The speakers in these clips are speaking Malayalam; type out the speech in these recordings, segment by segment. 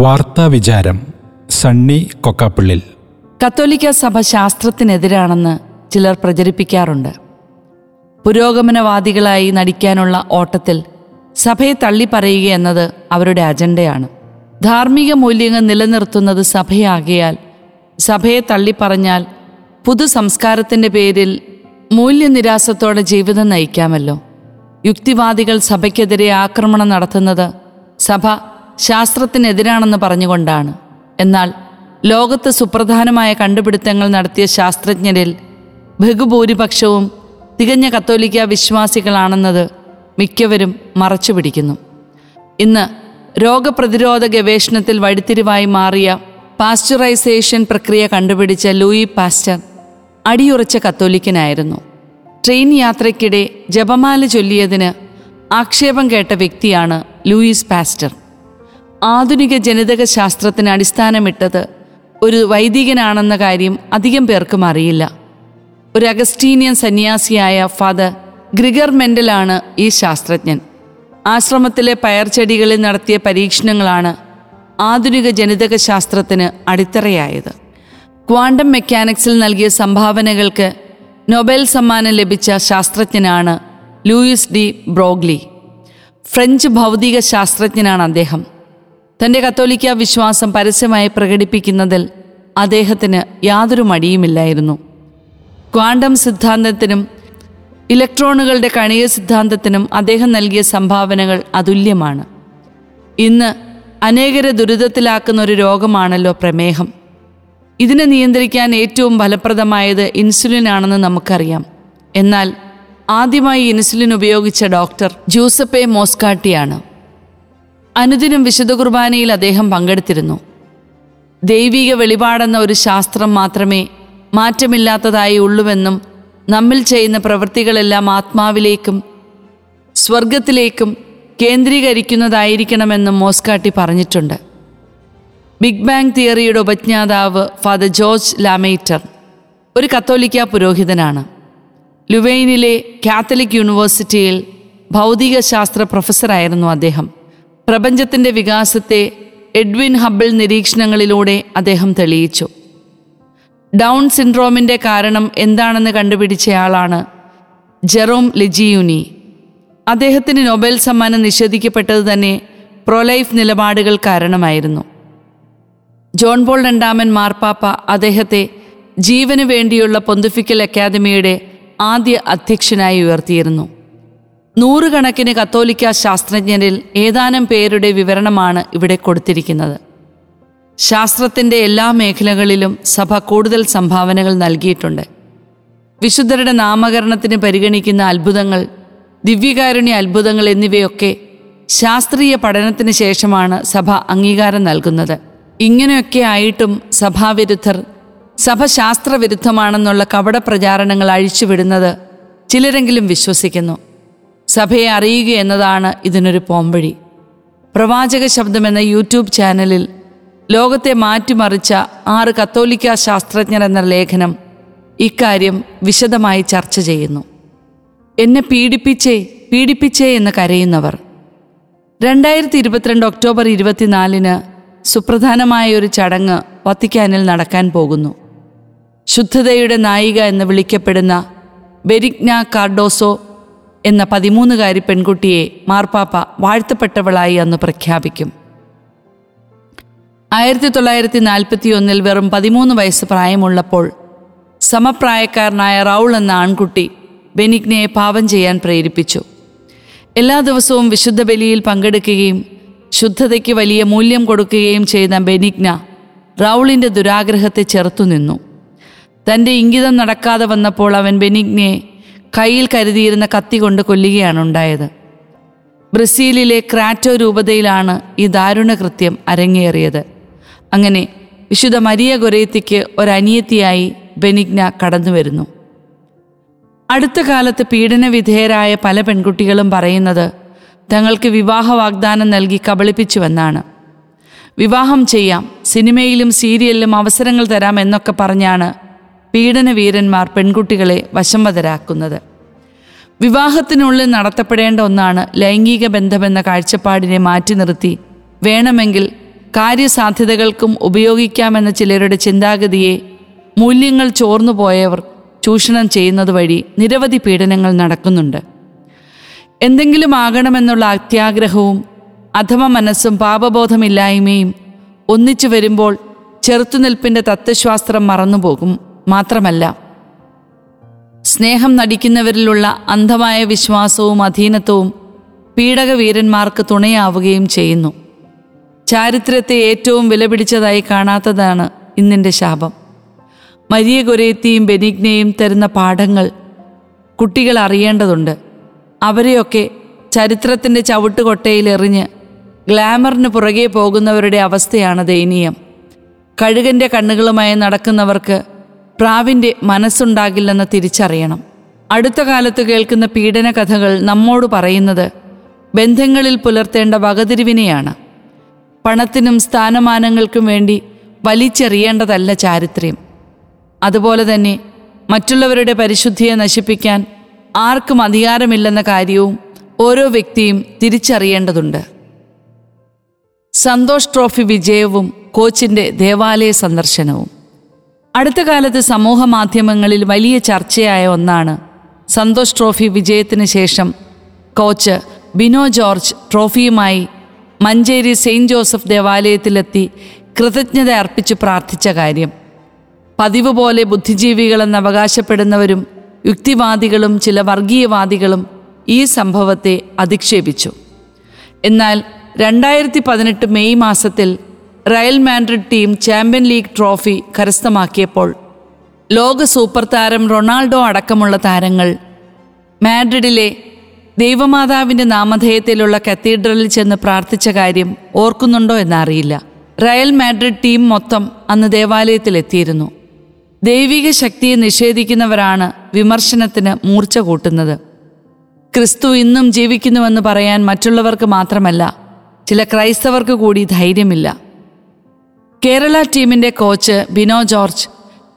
വാർത്താ വിചാരം സണ്ണി കൊക്കാപ്പിള്ളിൽ കത്തോലിക്ക സഭ ശാസ്ത്രത്തിനെതിരാണെന്ന് ചിലർ പ്രചരിപ്പിക്കാറുണ്ട്. പുരോഗമനവാദികളായി നടിക്കാനുള്ള ഓട്ടത്തിൽ സഭയെ തള്ളിപ്പറയുക എന്നത് അവരുടെ അജണ്ടയാണ്. ധാർമ്മിക മൂല്യങ്ങൾ നിലനിർത്തുന്നത് സഭയാകിയാൽ സഭയെ തള്ളിപ്പറഞ്ഞാൽ പുതു സംസ്കാരത്തിന്റെ പേരിൽ മൂല്യനിരാസത്തോടെ ജീവിതം നയിക്കാമല്ലോ. യുക്തിവാദികൾ സഭയ്ക്കെതിരെ ആക്രമണം നടത്തുന്നത് സഭ ശാസ്ത്രത്തിനെതിരാണെന്ന് പറഞ്ഞുകൊണ്ടാണ്. എന്നാൽ ലോകത്ത് സുപ്രധാനമായ കണ്ടുപിടുത്തങ്ങൾ നടത്തിയ ശാസ്ത്രജ്ഞരിൽ ബഹുഭൂരിപക്ഷവും തികഞ്ഞ കത്തോലിക്ക വിശ്വാസികളാണെന്നത് മിക്കവരും മറച്ചുപിടിക്കുന്നു ഇന്ന് രോഗപ്രതിരോധ ഗവേഷണത്തിൽ വഴിത്തിരിവായി മാറിയ പാസ്ചറൈസേഷൻ പ്രക്രിയ കണ്ടുപിടിച്ച ലൂയി പാസ്റ്റർ അടിയുറച്ച കത്തോലിക്കനായിരുന്നു. ട്രെയിൻ യാത്രയ്ക്കിടെ ജപമാല ചൊല്ലിയതിന് ആക്ഷേപം കേട്ട വ്യക്തിയാണ് ലൂയിസ് പാസ്റ്റർ. ആധുനിക ജനിതക ശാസ്ത്രത്തിന് അടിസ്ഥാനമിട്ടത് ഒരു വൈദികനാണെന്ന കാര്യം അധികം പേർക്കും അറിയില്ല. ഒരു അഗസ്റ്റീനിയൻ സന്യാസിയായ ഫാദർ ഗ്രിഗർ മെൻഡലാണ് ഈ ശാസ്ത്രജ്ഞൻ. ആശ്രമത്തിലെ പയർച്ചെടികളിൽ നടത്തിയ പരീക്ഷണങ്ങളാണ് ആധുനിക ജനിതക ശാസ്ത്രത്തിന് അടിത്തറയായത്. ക്വാണ്ടം മെക്കാനിക്സിൽ നൽകിയ സംഭാവനകൾക്ക് നൊബേൽ സമ്മാനം ലഭിച്ച ശാസ്ത്രജ്ഞനാണ് ലൂയിസ് ഡി ബ്രോഗ്ലി. ഫ്രഞ്ച് ഭൗതിക ശാസ്ത്രജ്ഞനാണ് അദ്ദേഹം. തന്റെ കത്തോലിക്ക വിശ്വാസം പരസ്യമായി പ്രകടിപ്പിക്കുന്നതിൽ അദ്ദേഹത്തിന് യാതൊരു മടിയുമില്ലായിരുന്നു. ക്വാണ്ടം സിദ്ധാന്തത്തിനും ഇലക്ട്രോണുകളുടെ കണിക സിദ്ധാന്തത്തിനും അദ്ദേഹം നൽകിയ സംഭാവനകൾ അതുല്യമാണ്. ഇന്ന് അനേകരെ ദുരിതത്തിലാക്കുന്ന ഒരു രോഗമാണല്ലോ പ്രമേഹം. ഇതിനെ നിയന്ത്രിക്കാൻ ഏറ്റവും ഫലപ്രദമായത് ഇൻസുലിൻ ആണെന്ന് നമുക്കറിയാം. എന്നാൽ ആദ്യമായി ഇൻസുലിൻ ഉപയോഗിച്ച ഡോക്ടർ ജൂസപ്പെ മോസ്കാട്ടിയാണ്. അനുദിനം വിശുദ്ധ കുർബാനയിൽ അദ്ദേഹം പങ്കെടുത്തിരുന്നു. ദൈവിക വെളിപാടെന്ന ഒരു ശാസ്ത്രം മാത്രമേ മാറ്റമില്ലാത്തതായി ഉള്ളുവെന്നും നമ്മിൽ ചെയ്യുന്ന പ്രവൃത്തികളെല്ലാം ആത്മാവിലേക്കും സ്വർഗത്തിലേക്കും കേന്ദ്രീകരിക്കുന്നതായിരിക്കണമെന്നും മോസ്കാട്ടി പറഞ്ഞിട്ടുണ്ട്. ബിഗ് ബാങ് തിയറിയുടെ ഉപജ്ഞാതാവ് ഫാദർ ജോർജ് ലാമേറ്റർ ഒരു കത്തോലിക്ക പുരോഹിതനാണ്. ലുവൈനിലെ കാത്തലിക് യൂണിവേഴ്സിറ്റിയിൽ ഭൗതികശാസ്ത്ര പ്രൊഫസറായിരുന്നു അദ്ദേഹം. പ്രപഞ്ചത്തിന്റെ വികാസത്തെ എഡ്വിൻ ഹബിൾ നിരീക്ഷണങ്ങളിലൂടെ അദ്ദേഹം തെളിയിച്ചു. ഡൗൺ സിൻഡ്രോമിന്റെ കാരണം എന്താണെന്ന് കണ്ടുപിടിച്ചയാളാണ് ജെറോം ലിജിയുനി. അദ്ദേഹത്തിന് നൊബേൽ സമ്മാനം നിഷേധിക്കപ്പെട്ടത് തന്നെ പ്രൊലൈഫ് നിലപാടുകൾ കാരണമായിരുന്നു. ജോൺ പോൾ രണ്ടാമൻ മാർപ്പാപ്പ അദ്ദേഹത്തെ ജീവന് വേണ്ടിയുള്ള പൊന്തുഫിക്കൽ അക്കാദമിയുടെ ആദ്യ അധ്യക്ഷനായി ഉയർത്തിയിരുന്നു. നൂറുകണക്കിന് കത്തോലിക്ക ശാസ്ത്രജ്ഞരിൽ ഏതാനും പേരുടെ വിവരണമാണ് ഇവിടെ കൊടുത്തിരിക്കുന്നത്. ശാസ്ത്രത്തിന്റെ എല്ലാ മേഖലകളിലും സഭ കൂടുതൽ സംഭാവനകൾ നൽകിയിട്ടുണ്ട്. വിശുദ്ധരുടെ നാമകരണത്തിന് പരിഗണിക്കുന്ന അത്ഭുതങ്ങൾ ദിവ്യകാരുണ്യ അത്ഭുതങ്ങൾ എന്നിവയൊക്കെ ശാസ്ത്രീയ പഠനത്തിന് ശേഷമാണ് സഭ അംഗീകാരം നൽകുന്നത്. ഇങ്ങനെയൊക്കെ ആയിട്ടും സഭാവിരുദ്ധർ സഭ ശാസ്ത്രവിരുദ്ധമാണെന്നുള്ള കപട പ്രചാരണങ്ങൾ അഴിച്ചുവിടുന്നത് ചിലരെങ്കിലും വിശ്വസിക്കുന്നു. സഭയെ അറിയുക എന്നതാണ് ഇതിനൊരു പോംവഴി. പ്രവാചക ശബ്ദം എന്ന യൂട്യൂബ് ചാനലിൽ ലോകത്തെ മാറ്റിമറിച്ച ആറ് കത്തോലിക്ക ശാസ്ത്രജ്ഞർ എന്ന ലേഖനം ഇക്കാര്യം വിശദമായി ചർച്ച ചെയ്യുന്നു. എന്നെ പീഡിപ്പിച്ചേ പീഡിപ്പിച്ചേ എന്ന് കരയുന്നവർ. രണ്ടായിരത്തി ഇരുപത്തിരണ്ട് ഒക്ടോബർ ഇരുപത്തിനാലിന് സുപ്രധാനമായ ഒരു ചടങ്ങ് വത്തിക്കാനിൽ നടക്കാൻ പോകുന്നു. ശുദ്ധതയുടെ നായിക എന്ന് വിളിക്കപ്പെടുന്ന ബെരിഗ്ന കാർഡോസോ എന്ന പതിമൂന്നുകാരി പെൺകുട്ടിയെ മാർപ്പാപ്പ വാഴ്ത്തപ്പെട്ടവളായി അന്ന് പ്രഖ്യാപിക്കും. ആയിരത്തി തൊള്ളായിരത്തി നാൽപ്പത്തി ഒന്നിൽ വെറും പതിമൂന്ന് വയസ്സ് പ്രായമുള്ളപ്പോൾ സമപ്രായക്കാരനായ റൗൾ എന്ന ആൺകുട്ടി ബെനിഗ്നയെ പാപം ചെയ്യാൻ പ്രേരിപ്പിച്ചു. എല്ലാ ദിവസവും വിശുദ്ധ ബലിയിൽ പങ്കെടുക്കുകയും ശുദ്ധതയ്ക്ക് വലിയ മൂല്യം കൊടുക്കുകയും ചെയ്ത ബെനിഗ്ന റൗളിന്റെ ദുരാഗ്രഹത്തെ ചെറുത്തുനിന്നു തന്റെ ഇംഗിതം നടക്കാതെ വന്നപ്പോൾ അവൻ ബെനിഗ്നയെ കയ്യിൽ കരുതിയിരുന്ന കത്തി കൊണ്ട് കൊല്ലുകയാണ് ഉണ്ടായത്. ബ്രസീലിലെ ക്രാറ്റോ രൂപതയിലാണ് ഈ ദാരുണകൃത്യം അരങ്ങേറിയത്. അങ്ങനെ വിശുദ്ധ മരിയ ഗൊരേത്തിക്ക് ഒരനിയത്തിയായി ബെനിഗ്ന കടന്നു വരുന്നു. അടുത്ത കാലത്ത് പീഡനവിധേയരായ പല പെൺകുട്ടികളും പറയുന്നത് തങ്ങൾക്ക് വിവാഹ വാഗ്ദാനം നൽകി കബളിപ്പിച്ചുവെന്നാണ്. വിവാഹം ചെയ്യാം സിനിമയിലും സീരിയലിലും അവസരങ്ങൾ തരാം എന്നൊക്കെ പറഞ്ഞാണ് പീഡനവീരന്മാർ പെൺകുട്ടികളെ വശംവതരാക്കുന്നത്. വിവാഹത്തിനുള്ളിൽ നടത്തപ്പെടേണ്ട ഒന്നാണ് ലൈംഗിക ബന്ധമെന്ന കാഴ്ചപ്പാടിനെ മാറ്റി നിർത്തി വേണമെങ്കിൽ കാര്യസാധ്യതകൾക്കും ഉപയോഗിക്കാമെന്ന ചിലരുടെ ചിന്താഗതിയെ മൂല്യങ്ങൾ ചോർന്നുപോയവർ ചൂഷണം ചെയ്യുന്നത് വഴി നിരവധി പീഡനങ്ങൾ നടക്കുന്നുണ്ട്. എന്തെങ്കിലും ആകണമെന്നുള്ള അത്യാഗ്രഹവും അഥമ മനസ്സും പാപബോധമില്ലായ്മയും ഒന്നിച്ചു വരുമ്പോൾ ചെറുത്തുനിൽപ്പിന്റെ തത്വശാസ്ത്രം മറന്നുപോകും. മാത്രമല്ല സ്നേഹം നടിക്കുന്നവരിലുള്ള അന്ധമായ വിശ്വാസവും അധീനത്വവും പീഡകവീരന്മാർക്ക് തുണയാവുകയും ചെയ്യുന്നു. ചാരിത്രത്തെ ഏറ്റവും വിലപിടിച്ചതായി കാണാത്തതാണ് ഇന്നിന്റെ ശാപം. മരിയ ഗൊരേത്തിയും ബെനിഗ്നയും തരുന്ന പാഠങ്ങൾ കുട്ടികൾ അറിയേണ്ടതുണ്ട്. അവരെയൊക്കെ ചരിത്രത്തിന്റെ ചവിട്ടുകൊട്ടയിൽ എറിഞ്ഞ് ഗ്ലാമറിന് പുറകെ പോകുന്നവരുടെ അവസ്ഥയാണ് ദയനീയം. കഴുകന്റെ കണ്ണുകളുമായി നടക്കുന്നവർക്ക് പ്രാവിന്റെ മനസ്സുണ്ടാകില്ലെന്ന് തിരിച്ചറിയണം. അടുത്ത കാലത്ത് കേൾക്കുന്ന പീഡന കഥകൾ നമ്മോട് പറയുന്നത് ബന്ധങ്ങളിൽ പുലർത്തേണ്ട വകതിരിവിനെയാണ്. പണത്തിനും സ്ഥാനമാനങ്ങൾക്കും വേണ്ടി വലിച്ചെറിയേണ്ടതല്ല ചാരിത്രം അതുപോലെ തന്നെ മറ്റുള്ളവരുടെ പരിശുദ്ധിയെ നശിപ്പിക്കാൻ ആർക്കും അധികാരമില്ലെന്ന കാര്യവും ഓരോ വ്യക്തിയും തിരിച്ചറിയേണ്ടതുണ്ട്. സന്തോഷ് ട്രോഫി വിജയവും കോച്ചിന്റെ ദേവാലയ സന്ദർശനവും. അടുത്ത കാലത്ത് സമൂഹ മാധ്യമങ്ങളിൽ വലിയ ചർച്ചയായ ഒന്നാണ് സന്തോഷ് ട്രോഫി വിജയത്തിന് ശേഷം കോച്ച് ബിനോ ജോർജ് ട്രോഫിയുമായി മഞ്ചേരി സെയിന്റ് ജോസഫ് ദേവാലയത്തിലെത്തി കൃതജ്ഞത അർപ്പിച്ച് പ്രാർത്ഥിച്ച കാര്യം. പതിവ് പോലെ ബുദ്ധിജീവികളെന്ന് അവകാശപ്പെടുന്നവരും യുക്തിവാദികളും ചില വർഗീയവാദികളും ഈ സംഭവത്തെ അധിക്ഷേപിച്ചു. എന്നാൽ രണ്ടായിരത്തി പതിനെട്ട് മെയ് മാസത്തിൽ Real Madrid team champion league trophy കരസ്ഥമാക്കിയപ്പോൾ ലോക സൂപ്പർ താരം റൊണാൾഡോ അടക്കമുള്ള താരങ്ങൾ മാഡ്രിഡിലെ ദൈവമാതാവിന്റെ നാമധേയത്തിലുള്ള കത്തീഡ്രലിൽ ചെന്ന് പ്രാർത്ഥിച്ച കാര്യം ഓർക്കുന്നുണ്ടോ എന്നറിയില്ല. റയൽ മാഡ്രിഡ് ടീം മൊത്തം അന്ന് ദേവാലയത്തിലെത്തിയിരുന്നു ദൈവിക ശക്തിയെ നിഷേധിക്കുന്നവരാണ് വിമർശനത്തിന് മൂർച്ച കൂട്ടുന്നത്. ക്രിസ്തു ഇന്നും ജീവിക്കുന്നുവെന്ന് പറയാൻ മറ്റുള്ളവർക്ക് മാത്രമല്ല ചില ക്രൈസ്തവർക്ക് കൂടി ധൈര്യമില്ല. കേരള ടീമിന്റെ കോച്ച് ബിനോ ജോർജ്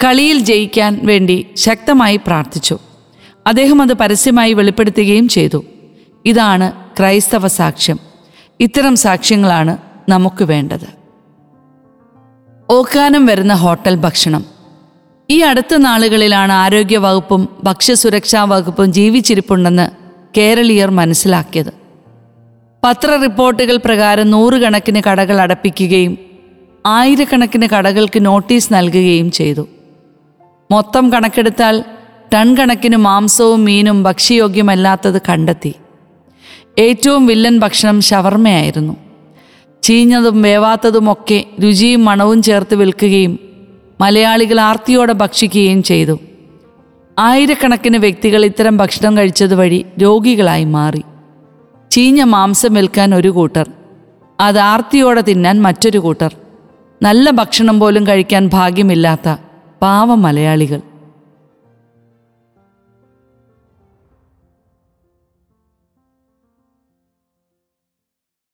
കളിയിൽ ജയിക്കാൻ വേണ്ടി ശക്തമായി പ്രാർത്ഥിച്ചു. അദ്ദേഹം അത് പരസ്യമായി വെളിപ്പെടുത്തുകയും ചെയ്തു. ഇതാണ് ക്രൈസ്തവ സാക്ഷ്യം. ഇത്തരം സാക്ഷ്യങ്ങളാണ് നമുക്ക് വേണ്ടത്. ഓക്കാനം വരുന്ന ഹോട്ടൽ ഭക്ഷണം. ഈ അടുത്ത നാളുകളിലാണ് ആരോഗ്യ വകുപ്പും ഭക്ഷ്യസുരക്ഷാ വകുപ്പും ജീവിച്ചിരിപ്പുണ്ടെന്ന് കേരളീയർ മനസ്സിലാക്കിയത്. പത്ര റിപ്പോർട്ടുകൾ പ്രകാരം നൂറുകണക്കിന് കടകൾ അടപ്പിക്കുകയും ആയിരക്കണക്കിന് കടകൾക്ക് നോട്ടീസ് നൽകുകയും ചെയ്തു. മൊത്തം കണക്കെടുത്താൽ ടൺ കണക്കിന് മാംസവും മീനും ഭക്ഷ്യയോഗ്യമല്ലാത്തത് കണ്ടെത്തി. ഏറ്റവും വില്ലൻ ഭക്ഷണം ഷവർമ്മയായിരുന്നു ചീഞ്ഞതും വേവാത്തതുമൊക്കെ രുചിയും മണവും ചേർത്ത് വിൽക്കുകയും മലയാളികൾ ആർത്തിയോടെ ഭക്ഷിക്കുകയും ചെയ്തു. ആയിരക്കണക്കിന് വ്യക്തികൾ ഇത്തരം ഭക്ഷണം കഴിച്ചതുവഴി രോഗികളായി മാറി. ചീഞ്ഞ മാംസം വിൽക്കാൻ ഒരു കൂട്ടർ. അത് ആർത്തിയോടെ തിന്നാൻ മറ്റൊരു കൂട്ടർ. നല്ല ഭക്ഷണം പോലും കഴിക്കാൻ ഭാഗ്യമില്ലാത്ത പാവ മലയാളികൾ.